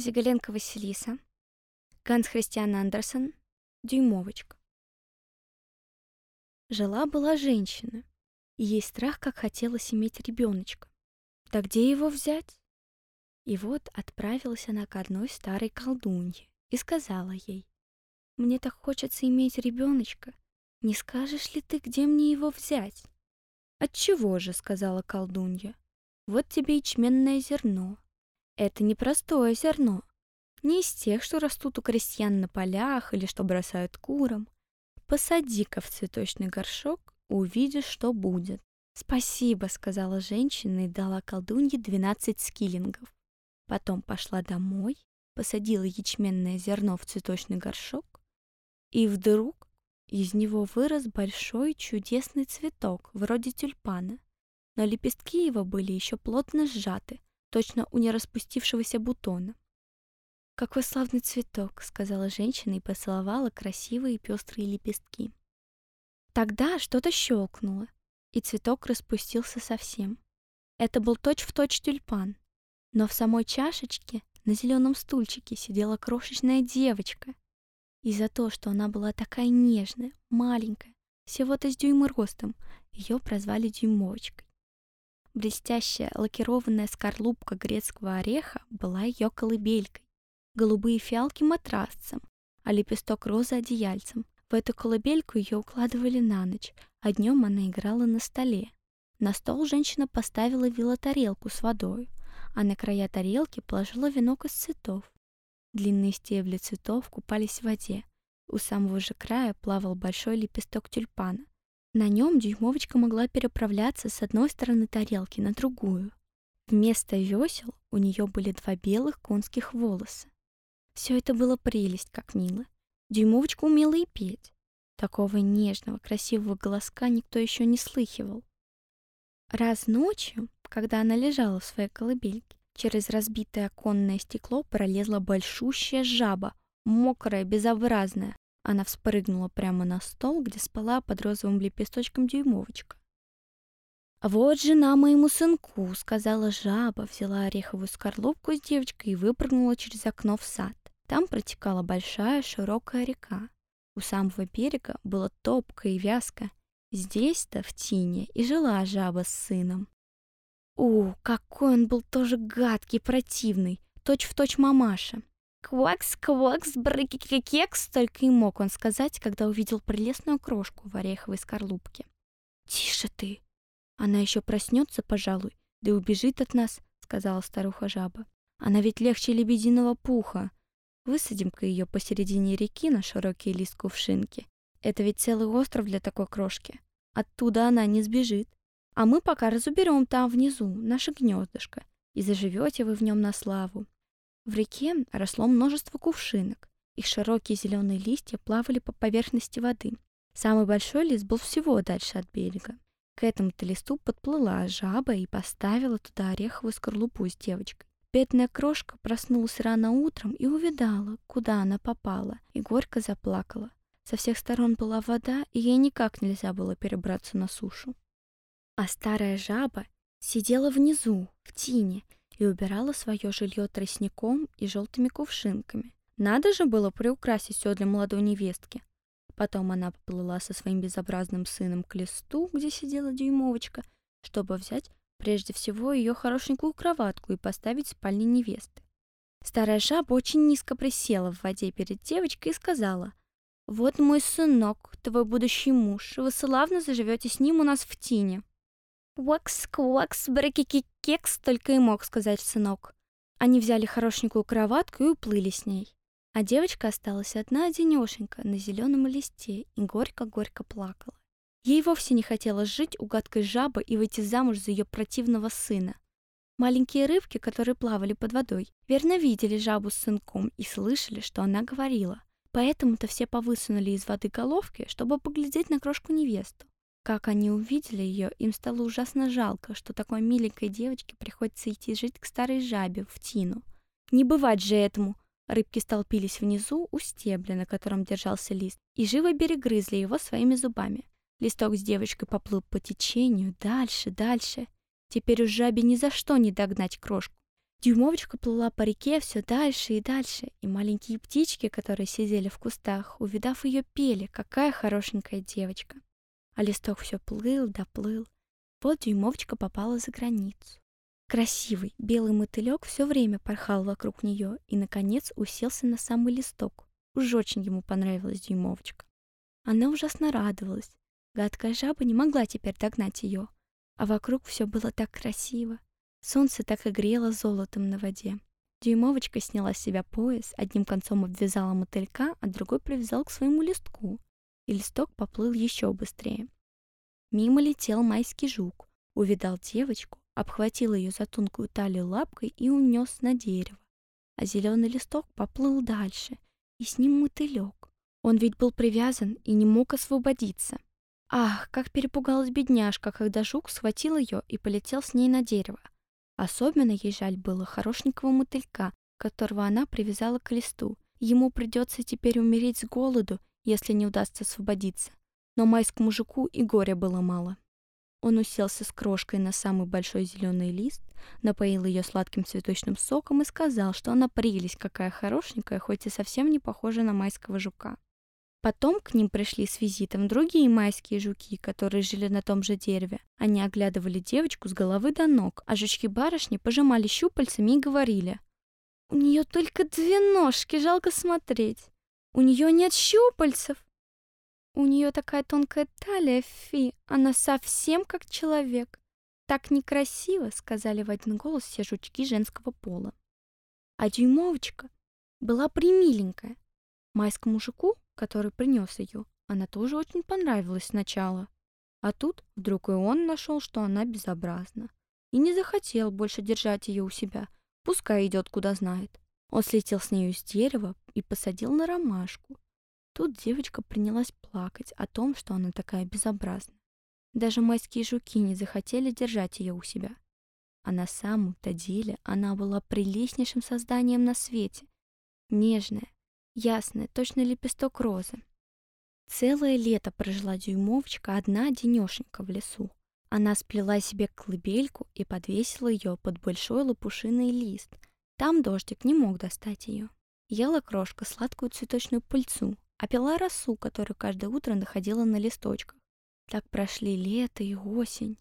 Зигаленко Василиса, Ганс Христиан Андерсон, Дюймовочка. Жила-была женщина, и ей страх, как хотелось иметь ребеночка. Да где его взять? И вот отправилась она к одной старой колдунье и сказала ей, «Мне так хочется иметь ребеночка. Не скажешь ли ты, где мне его взять?» «Отчего же?» — сказала колдунья. «Вот тебе ячменное зерно, это не простое зерно. Не из тех, что растут у крестьян на полях или что бросают курам. Посади-ка в цветочный горшок, увидишь, что будет. «Спасибо», — сказала женщина и дала колдунье 12 скиллингов. Потом пошла домой, посадила ячменное зерно в цветочный горшок, и вдруг из него вырос большой чудесный цветок, вроде тюльпана. Но лепестки его были еще плотно сжаты, точно у нераспустившегося бутона. «Какой славный цветок!» — сказала женщина и поцеловала красивые пестрые лепестки. Тогда что-то щелкнуло, и цветок распустился совсем. Это был точь-в-точь тюльпан, но в самой чашечке на зеленом стульчике сидела крошечная девочка. И за то, что она была такая нежная, маленькая, всего-то с дюймы ростом, ее прозвали Дюймовочкой. Блестящая лакированная скорлупка грецкого ореха была ее колыбелькой, голубые фиалки матрасцем, а лепесток розы одеяльцем. В эту колыбельку ее укладывали на ночь, а днем она играла на столе. На стол женщина поставила вилотарелку с водой, а на края тарелки положила венок из цветов. Длинные стебли цветов купались в воде. У самого же края плавал большой лепесток тюльпана, на нем дюймовочка могла переправляться с одной стороны тарелки на другую. Вместо весел у нее были два белых конских волоса. Все это было прелесть, как мило. Дюймовочка умела и петь. Такого нежного, красивого голоска никто еще не слыхивал. Раз ночью, когда она лежала в своей колыбельке, через разбитое оконное стекло пролезла большущая жаба, мокрая, безобразная, она вспрыгнула прямо на стол, где спала под розовым лепесточком дюймовочка. «Вот жена моему сынку», — сказала жаба, взяла ореховую скорлупку с девочкой и выпрыгнула через окно в сад. Там протекала большая широкая река. У самого берега было топко и вязко. Здесь-то, в тине, и жила жаба с сыном. У, какой он был тоже гадкий, противный, точь-в-точь мамаша. «Квакс, квакс, брыкикекекс!» Только и мог он сказать, когда увидел прелестную крошку в ореховой скорлупке. «Тише ты! Она еще проснется, пожалуй, да убежит от нас», — сказала старуха-жаба. «Она ведь легче лебединого пуха. Высадим-ка ее посередине реки на широкий лист кувшинки. Это ведь целый остров для такой крошки. Оттуда она не сбежит. А мы пока разуберем там внизу наше гнездышко, и заживете вы в нем на славу. В реке росло множество кувшинок. Их широкие зеленые листья плавали по поверхности воды. Самый большой лист был всего дальше от берега. К этому-то листу подплыла жаба и поставила туда ореховую скорлупу с девочкой. Бедная крошка проснулась рано утром и увидала, куда она попала, и горько заплакала. Со всех сторон была вода, и ей никак нельзя было перебраться на сушу. А старая жаба сидела внизу, в тине, и убирала свое жилье тростником и желтыми кувшинками. Надо же было приукрасить все для молодой невестки. Потом она поплыла со своим безобразным сыном к листу, где сидела дюймовочка, чтобы взять прежде всего ее хорошенькую кроватку и поставить в спальне невесты. Старая жаба очень низко присела в воде перед девочкой и сказала, «Вот мой сынок, твой будущий муж, вы славно заживете с ним у нас в тине». «Квакс, квакс, брекики-кекс», только и мог сказать сынок. Они взяли хорошенькую кроватку и уплыли с ней. А девочка осталась одна одинешенька на зеленом листе и горько-горько плакала. Ей вовсе не хотелось жить у гадкой жабы и выйти замуж за ее противного сына. Маленькие рыбки, которые плавали под водой, верно видели жабу с сынком и слышали, что она говорила. Поэтому-то все повысунули из воды головки, чтобы поглядеть на крошку невесту. Как они увидели ее, им стало ужасно жалко, что такой миленькой девочке приходится идти жить к старой жабе в тину. Не бывать же этому! Рыбки столпились внизу у стебля, на котором держался лист, и живо перегрызли его своими зубами. Листок с девочкой поплыл по течению, дальше, дальше. Теперь у жабе ни за что не догнать крошку. Дюймовочка плыла по реке все дальше и дальше, и маленькие птички, которые сидели в кустах, увидав ее, пели, какая хорошенькая девочка. А листок все плыл, доплыл. Вот дюймовочка попала за границу. Красивый белый мотылек все время порхал вокруг нее и, наконец, уселся на самый листок. Уж очень ему понравилась дюймовочка. Она ужасно радовалась. Гадкая жаба не могла теперь догнать ее, а вокруг все было так красиво. Солнце так и грело золотом на воде. Дюймовочка сняла с себя пояс, одним концом обвязала мотылька, а другой привязал к своему листку, и листок поплыл еще быстрее. Мимо летел майский жук, увидал девочку, обхватил ее за тонкую талию лапкой и унес на дерево. А зеленый листок поплыл дальше, и с ним мотылек. Он ведь был привязан и не мог освободиться. Ах, как перепугалась бедняжка, когда жук схватил ее и полетел с ней на дерево. Особенно ей жаль было хорошенького мотылька, которого она привязала к листу. Ему придется теперь умереть с голоду, если не удастся освободиться. Но майскому жуку и горя было мало. Он уселся с крошкой на самый большой зеленый лист, напоил ее сладким цветочным соком и сказал, что она прелесть какая хорошенькая, хоть и совсем не похожа на майского жука. Потом к ним пришли с визитом другие майские жуки, которые жили на том же дереве. Они оглядывали девочку с головы до ног, а жучки-барышни пожимали щупальцами и говорили. «У нее только две ножки, жалко смотреть. У нее нет щупальцев. У нее такая тонкая талия, Фи, она совсем как человек. Так некрасиво», — сказали в один голос все жучки женского пола. А дюймовочка была примиленькая. Майскому жуку который принес ее, она тоже очень понравилась сначала. А тут вдруг и он нашел, что она безобразна. И не захотел больше держать ее у себя. Пускай идет куда знает. Он слетел с нею с дерева и посадил на ромашку. Тут девочка принялась плакать о том, что она такая безобразная. Даже майские жуки не захотели держать ее у себя. А на самом-то деле она была прелестнейшим созданием на свете. Нежная, Ясная, точно лепесток розы. Целое лето прожила дюймовочка одна денешенька в лесу. Она сплела себе колыбельку и подвесила ее под большой лопушиный лист. Там дождик не мог достать ее. Ела крошка сладкую цветочную пыльцу, а пила росу, которую каждое утро находила на листочках. Так прошли лето и осень.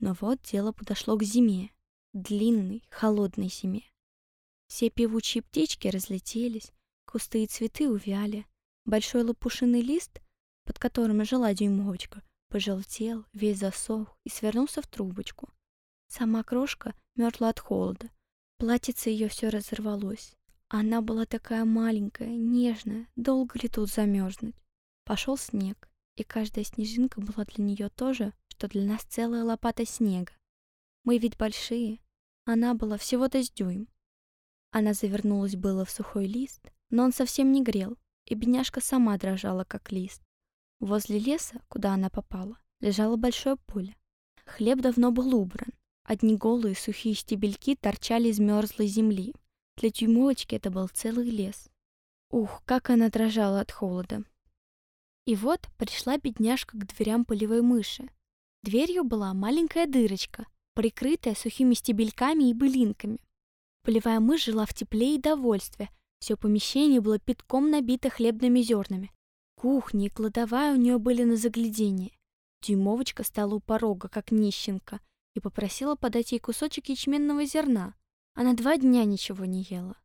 Но вот дело подошло к зиме. Длинной, холодной зиме. Все певучие птички разлетелись, Кусты и цветы увяли. Большой лопушиный лист, под которым жила дюймовочка, пожелтел, весь засох и свернулся в трубочку. Сама крошка мерзла от холода. Платьице ее все разорвалось. Она была такая маленькая, нежная, долго ли тут замерзнуть? Пошел снег, и каждая снежинка была для нее то же, что для нас целая лопата снега. Мы ведь большие. Она была всего-то с дюйм. Она завернулась было в сухой лист, но он совсем не грел, и бедняжка сама дрожала, как лист. Возле леса, куда она попала, лежало большое поле. Хлеб давно был убран. Одни голые сухие стебельки торчали из мерзлой земли. Для тюмовочки это был целый лес. Ух, как она дрожала от холода. И вот пришла бедняжка к дверям полевой мыши. Дверью была маленькая дырочка, прикрытая сухими стебельками и былинками. Полевая мышь жила в тепле и довольстве, все помещение было пятком набито хлебными зернами. Кухня и кладовая у нее были на заглядение. Дюймовочка стала у порога, как нищенка, попросила подать ей кусочек ячменного зерна. Она два дня ничего не ела.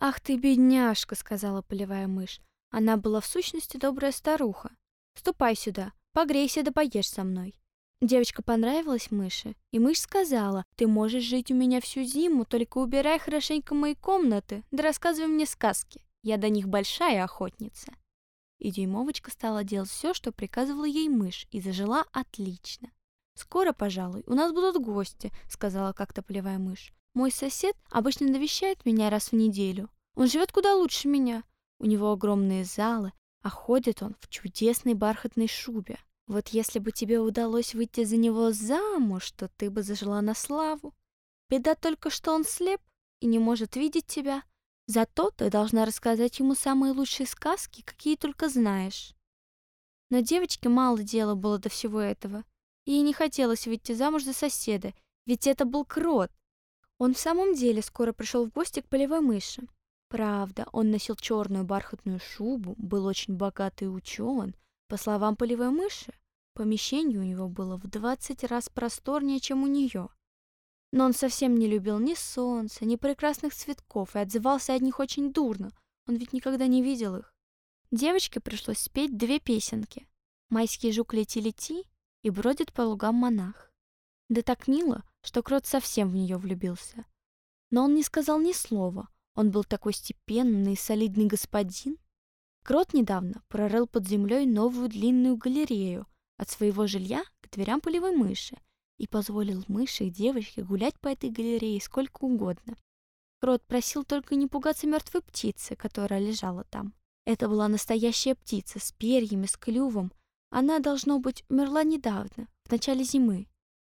«Ах ты, бедняжка!» — сказала полевая мышь. Она была в сущности добрая старуха. «Ступай сюда, погрейся да поешь со мной». Девочка понравилась мыши, и мышь сказала, «Ты можешь жить у меня всю зиму, только убирай хорошенько мои комнаты, да рассказывай мне сказки. Я до них большая охотница». И дюймовочка стала делать все, что приказывала ей мышь, и зажила отлично. «Скоро, пожалуй, у нас будут гости», — сказала как-то полевая мышь. «Мой сосед обычно навещает меня раз в неделю. Он живет куда лучше меня. У него огромные залы, а ходит он в чудесной бархатной шубе. Вот если бы тебе удалось выйти за него замуж, то ты бы зажила на славу. Беда только, что он слеп и не может видеть тебя. Зато ты должна рассказать ему самые лучшие сказки, какие только знаешь. Но девочке мало дела было до всего этого. Ей не хотелось выйти замуж за соседа, ведь это был крот. Он в самом деле скоро пришел в гости к полевой мыши. Правда, он носил черную бархатную шубу, был очень богатый учен. По словам полевой мыши, помещение у него было в 20 раз просторнее, чем у нее. Но он совсем не любил ни солнца, ни прекрасных цветков и отзывался от них очень дурно. Он ведь никогда не видел их. Девочке пришлось спеть две песенки. «Майский жук лети-лети» и «Бродит по лугам монах». Да так мило, что Крот совсем в нее влюбился. Но он не сказал ни слова. Он был такой степенный и солидный господин. Крот недавно прорыл под землей новую длинную галерею от своего жилья к дверям полевой мыши и позволил мыши и девочке гулять по этой галерее сколько угодно. Крот просил только не пугаться мертвой птицы, которая лежала там. Это была настоящая птица с перьями, с клювом. Она, должно быть, умерла недавно, в начале зимы.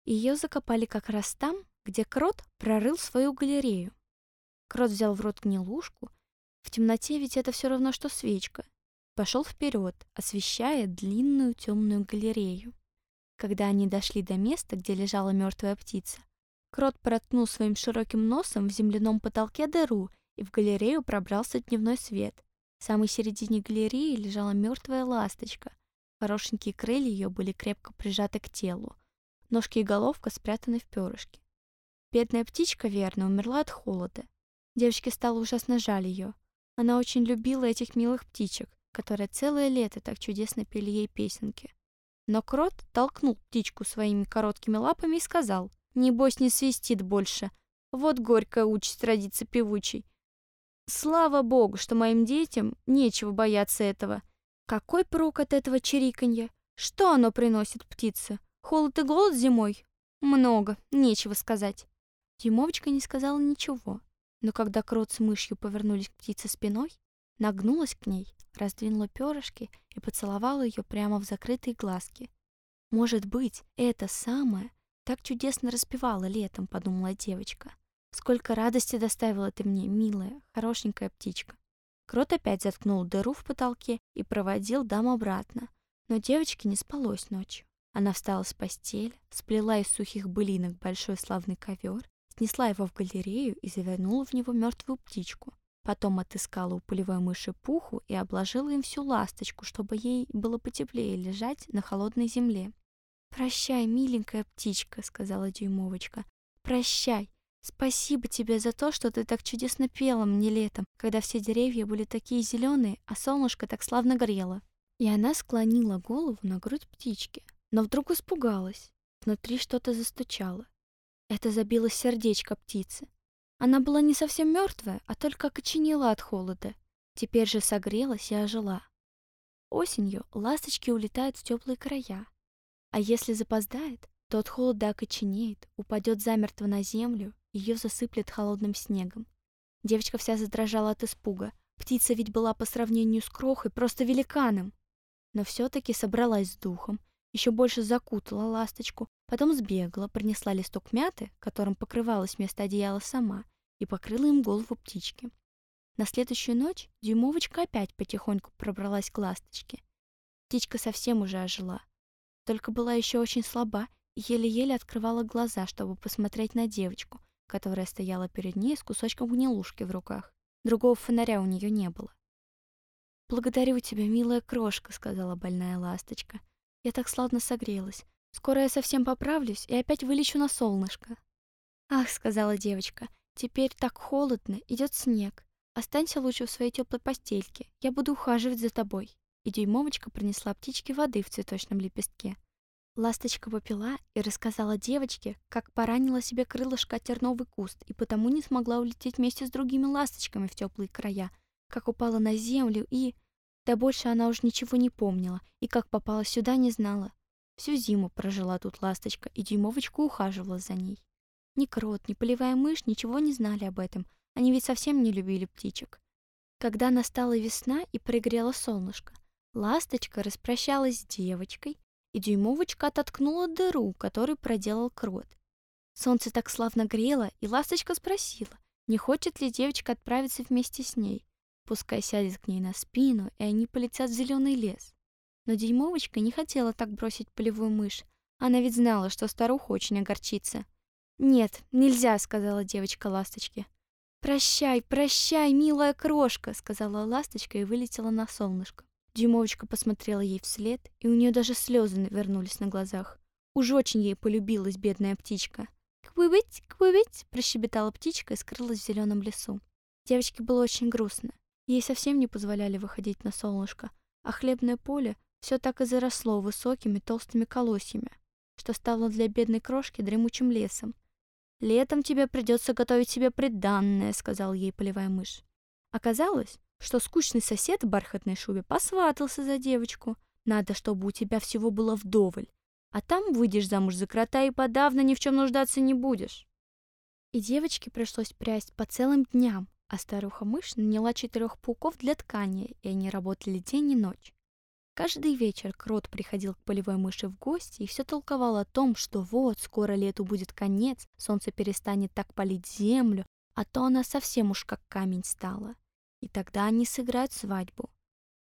Ее закопали как раз там, где Крот прорыл свою галерею. Крот взял в рот гнилушку. В темноте ведь это все равно, что свечка. Пошел вперед, освещая длинную темную галерею. Когда они дошли до места, где лежала мертвая птица, Крот проткнул своим широким носом в земляном потолке дыру, и в галерею пробрался дневной свет. В самой середине галереи лежала мертвая ласточка. Хорошенькие крылья ее были крепко прижаты к телу. Ножки и головка спрятаны в перышке. Бедная птичка, верно, умерла от холода. Девочке стало ужасно жаль ее. Она очень любила этих милых птичек, которые целое лето так чудесно пели ей песенки. Но крот толкнул птичку своими короткими лапами и сказал, «Небось не свистит больше. Вот горькая участь родиться певучей. Слава богу, что моим детям нечего бояться этого. Какой прок от этого чириканья? Что оно приносит птице? Холод и голод зимой? Много, нечего сказать». Дюймовочка не сказала ничего, но когда крот с мышью повернулись к птице спиной, нагнулась к ней раздвинула перышки и поцеловала ее прямо в закрытые глазки. «Может быть, это самое так чудесно распевала летом», — подумала девочка. «Сколько радости доставила ты мне, милая, хорошенькая птичка». Крот опять заткнул дыру в потолке и проводил дам обратно. Но девочке не спалось ночью. Она встала с постели, сплела из сухих былинок большой славный ковер, снесла его в галерею и завернула в него мертвую птичку. Потом отыскала у полевой мыши пуху и обложила им всю ласточку, чтобы ей было потеплее лежать на холодной земле. «Прощай, миленькая птичка», — сказала дюймовочка. «Прощай. Спасибо тебе за то, что ты так чудесно пела мне летом, когда все деревья были такие зеленые, а солнышко так славно грело». И она склонила голову на грудь птички, но вдруг испугалась. Внутри что-то застучало. Это забилось сердечко птицы. Она была не совсем мертвая, а только окоченела от холода. Теперь же согрелась и ожила. Осенью ласточки улетают в теплые края. А если запоздает, то от холода окоченеет, упадет замертво на землю, ее засыплет холодным снегом. Девочка вся задрожала от испуга. Птица ведь была по сравнению с крохой просто великаном. Но все-таки собралась с духом, еще больше закутала ласточку, Потом сбегала, принесла листок мяты, которым покрывалась вместо одеяла сама, и покрыла им голову птички. На следующую ночь дюймовочка опять потихоньку пробралась к ласточке. Птичка совсем уже ожила, только была еще очень слаба и еле-еле открывала глаза, чтобы посмотреть на девочку, которая стояла перед ней с кусочком гнилушки в руках. Другого фонаря у нее не было. «Благодарю тебя, милая крошка», — сказала больная ласточка. «Я так славно согрелась. Скоро я совсем поправлюсь и опять вылечу на солнышко. Ах, сказала девочка, теперь так холодно, идет снег. Останься лучше в своей теплой постельке. Я буду ухаживать за тобой. И дюймовочка принесла птичке воды в цветочном лепестке. Ласточка попила и рассказала девочке, как поранила себе крылышко терновый куст и потому не смогла улететь вместе с другими ласточками в теплые края, как упала на землю и... Да больше она уж ничего не помнила, и как попала сюда, не знала. Всю зиму прожила тут ласточка, и дюймовочка ухаживала за ней. Ни крот, ни полевая мышь ничего не знали об этом. Они ведь совсем не любили птичек. Когда настала весна и пригрело солнышко, ласточка распрощалась с девочкой, и дюймовочка ототкнула дыру, которую проделал крот. Солнце так славно грело, и ласточка спросила, не хочет ли девочка отправиться вместе с ней. Пускай сядет к ней на спину, и они полетят в зеленый лес. Но дюймовочка не хотела так бросить полевую мышь. Она ведь знала, что старуха очень огорчится. «Нет, нельзя», — сказала девочка ласточке. «Прощай, прощай, милая крошка», — сказала ласточка и вылетела на солнышко. Дюймовочка посмотрела ей вслед, и у нее даже слезы навернулись на глазах. Уж очень ей полюбилась бедная птичка. «Квыбыть, квыбыть!» – прощебетала птичка и скрылась в зеленом лесу. Девочке было очень грустно. Ей совсем не позволяли выходить на солнышко, а хлебное поле все так и заросло высокими толстыми колосьями, что стало для бедной крошки дремучим лесом. «Летом тебе придется готовить себе приданное», — сказал ей полевая мышь. Оказалось, что скучный сосед в бархатной шубе посватался за девочку. Надо, чтобы у тебя всего было вдоволь. А там выйдешь замуж за крота и подавно ни в чем нуждаться не будешь. И девочке пришлось прясть по целым дням, а старуха-мышь наняла четырех пауков для ткани, и они работали день и ночь. Каждый вечер крот приходил к полевой мыши в гости и все толковал о том, что вот, скоро лету будет конец, солнце перестанет так палить землю, а то она совсем уж как камень стала. И тогда они сыграют свадьбу.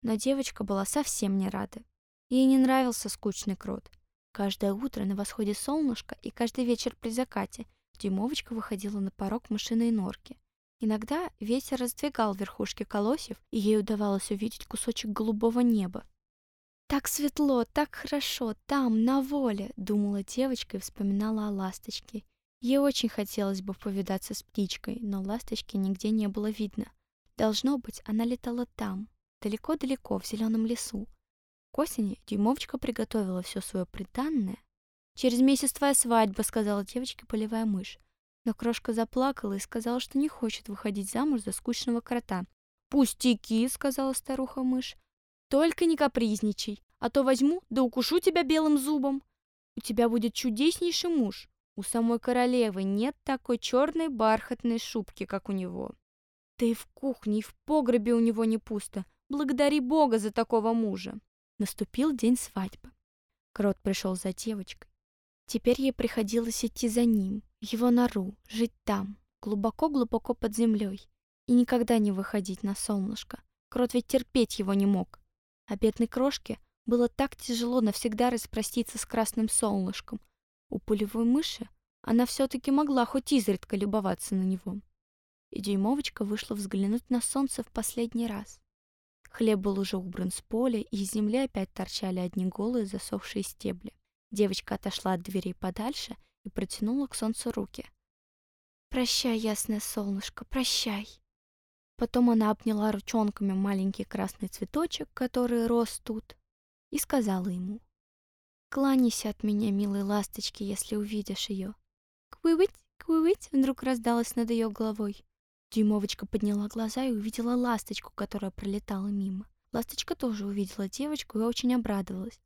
Но девочка была совсем не рада. Ей не нравился скучный крот. Каждое утро на восходе солнышка и каждый вечер при закате Дюймовочка выходила на порог мышиной норки. Иногда ветер раздвигал верхушки колосьев, и ей удавалось увидеть кусочек голубого неба. «Так светло, так хорошо, там, на воле!» — думала девочка и вспоминала о ласточке. Ей очень хотелось бы повидаться с птичкой, но ласточки нигде не было видно — Должно быть, она летала там, далеко-далеко, в зеленом лесу. К осени Дюймовочка приготовила все свое приданное. «Через месяц твоя свадьба», — сказала девочке полевая мышь. Но крошка заплакала и сказала, что не хочет выходить замуж за скучного крота. «Пустяки», — сказала старуха-мышь. «Только не капризничай, а то возьму да укушу тебя белым зубом. У тебя будет чудеснейший муж. У самой королевы нет такой черной бархатной шубки, как у него». Да и в кухне, и в погребе у него не пусто. Благодари Бога за такого мужа. Наступил день свадьбы. Крот пришел за девочкой. Теперь ей приходилось идти за ним, его нору, жить там, глубоко-глубоко под землей, и никогда не выходить на солнышко. Крот ведь терпеть его не мог. А бедной крошке было так тяжело навсегда распроститься с красным солнышком. У полевой мыши она все-таки могла хоть изредка любоваться на него и дюймовочка вышла взглянуть на солнце в последний раз. Хлеб был уже убран с поля, и из земли опять торчали одни голые засохшие стебли. Девочка отошла от дверей подальше и протянула к солнцу руки. «Прощай, ясное солнышко, прощай!» Потом она обняла ручонками маленький красный цветочек, который рос тут, и сказала ему. «Кланяйся от меня, милой ласточки, если увидишь ее». «Квывыть, квывыть!» вдруг раздалось над ее головой. Дюймовочка подняла глаза и увидела ласточку, которая пролетала мимо. Ласточка тоже увидела девочку и очень обрадовалась.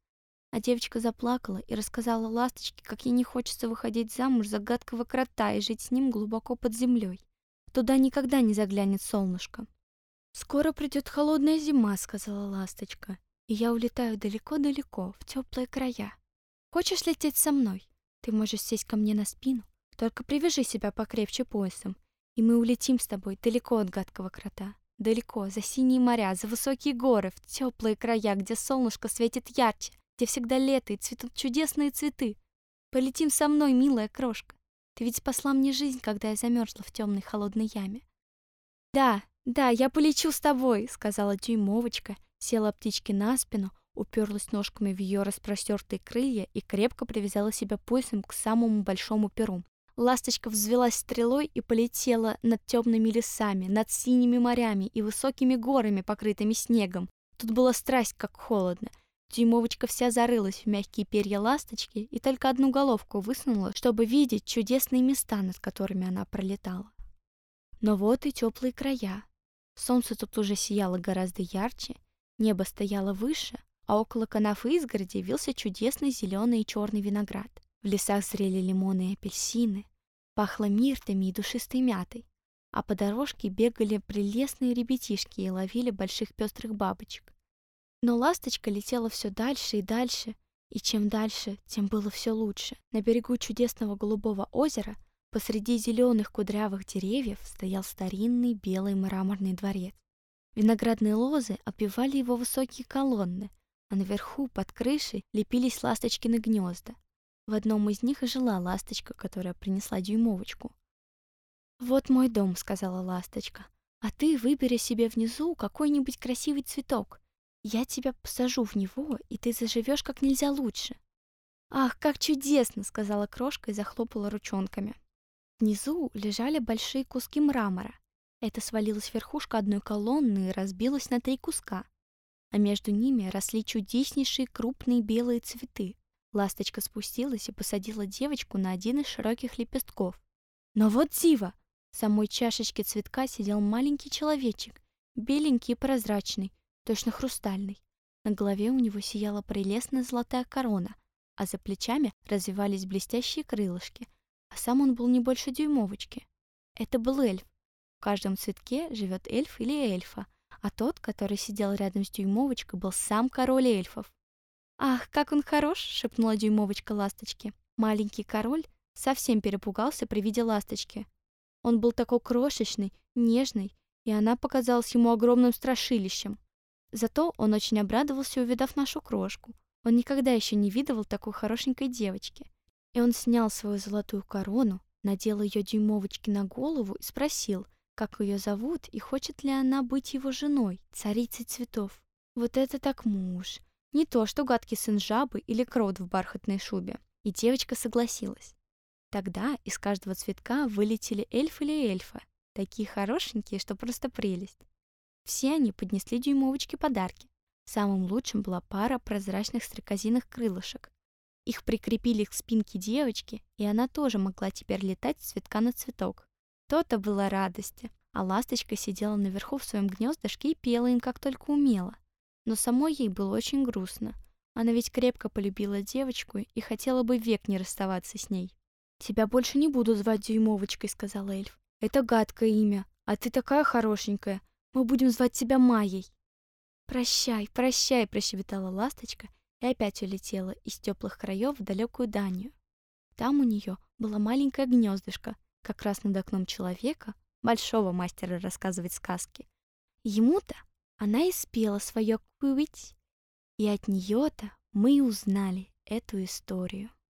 А девочка заплакала и рассказала ласточке, как ей не хочется выходить замуж за гадкого крота и жить с ним глубоко под землей. Туда никогда не заглянет солнышко. «Скоро придет холодная зима», — сказала ласточка, «и я улетаю далеко-далеко, в теплые края. Хочешь лететь со мной? Ты можешь сесть ко мне на спину, только привяжи себя покрепче поясом, и мы улетим с тобой далеко от гадкого крота. Далеко, за синие моря, за высокие горы, в теплые края, где солнышко светит ярче, где всегда лето и цветут чудесные цветы. Полетим со мной, милая крошка. Ты ведь спасла мне жизнь, когда я замерзла в темной холодной яме. Да, да, я полечу с тобой, сказала дюймовочка, села птичке на спину, уперлась ножками в ее распростертые крылья и крепко привязала себя поясом к самому большому перу. Ласточка взвелась стрелой и полетела над темными лесами, над синими морями и высокими горами, покрытыми снегом. Тут была страсть, как холодно. Дюймовочка вся зарылась в мягкие перья ласточки и только одну головку высунула, чтобы видеть чудесные места, над которыми она пролетала. Но вот и теплые края. Солнце тут уже сияло гораздо ярче, небо стояло выше, а около канавы изгороди вился чудесный зеленый и черный виноград. В лесах зрели лимоны и апельсины, пахло миртами и душистой мятой, а по дорожке бегали прелестные ребятишки и ловили больших пестрых бабочек. Но ласточка летела все дальше и дальше, и чем дальше, тем было все лучше. На берегу чудесного голубого озера, посреди зеленых кудрявых деревьев, стоял старинный белый мраморный дворец. Виноградные лозы обвивали его высокие колонны, а наверху, под крышей, лепились ласточкины гнезда. В одном из них и жила ласточка, которая принесла дюймовочку. «Вот мой дом», — сказала ласточка. «А ты выбери себе внизу какой-нибудь красивый цветок. Я тебя посажу в него, и ты заживешь как нельзя лучше». «Ах, как чудесно!» — сказала крошка и захлопала ручонками. Внизу лежали большие куски мрамора. Это свалилась верхушка одной колонны и разбилась на три куска. А между ними росли чудеснейшие крупные белые цветы. Ласточка спустилась и посадила девочку на один из широких лепестков. Но вот диво! В самой чашечке цветка сидел маленький человечек, беленький и прозрачный, точно хрустальный. На голове у него сияла прелестная золотая корона, а за плечами развивались блестящие крылышки, а сам он был не больше дюймовочки. Это был эльф. В каждом цветке живет эльф или эльфа, а тот, который сидел рядом с дюймовочкой, был сам король эльфов. «Ах, как он хорош!» — шепнула дюймовочка ласточке. Маленький король совсем перепугался при виде ласточки. Он был такой крошечный, нежный, и она показалась ему огромным страшилищем. Зато он очень обрадовался, увидав нашу крошку. Он никогда еще не видывал такой хорошенькой девочки. И он снял свою золотую корону, надел ее дюймовочке на голову и спросил, как ее зовут и хочет ли она быть его женой, царицей цветов. Вот это так муж. Не то, что гадкий сын жабы или крот в бархатной шубе. И девочка согласилась. Тогда из каждого цветка вылетели эльф или эльфа, такие хорошенькие, что просто прелесть. Все они поднесли дюймовочке подарки. Самым лучшим была пара прозрачных стрекозиных крылышек. Их прикрепили к спинке девочки, и она тоже могла теперь летать с цветка на цветок. То-то было радости, а ласточка сидела наверху в своем гнездышке и пела им как только умела. Но самой ей было очень грустно. Она ведь крепко полюбила девочку и хотела бы век не расставаться с ней. «Тебя больше не буду звать Дюймовочкой», — сказал эльф. «Это гадкое имя, а ты такая хорошенькая. Мы будем звать тебя Майей». «Прощай, прощай», — прощебетала ласточка и опять улетела из теплых краев в далекую Данию. Там у нее было маленькое гнездышко, как раз над окном человека, большого мастера рассказывать сказки. Ему-то она и спела свое «Куить», и от нее-то мы и узнали эту историю.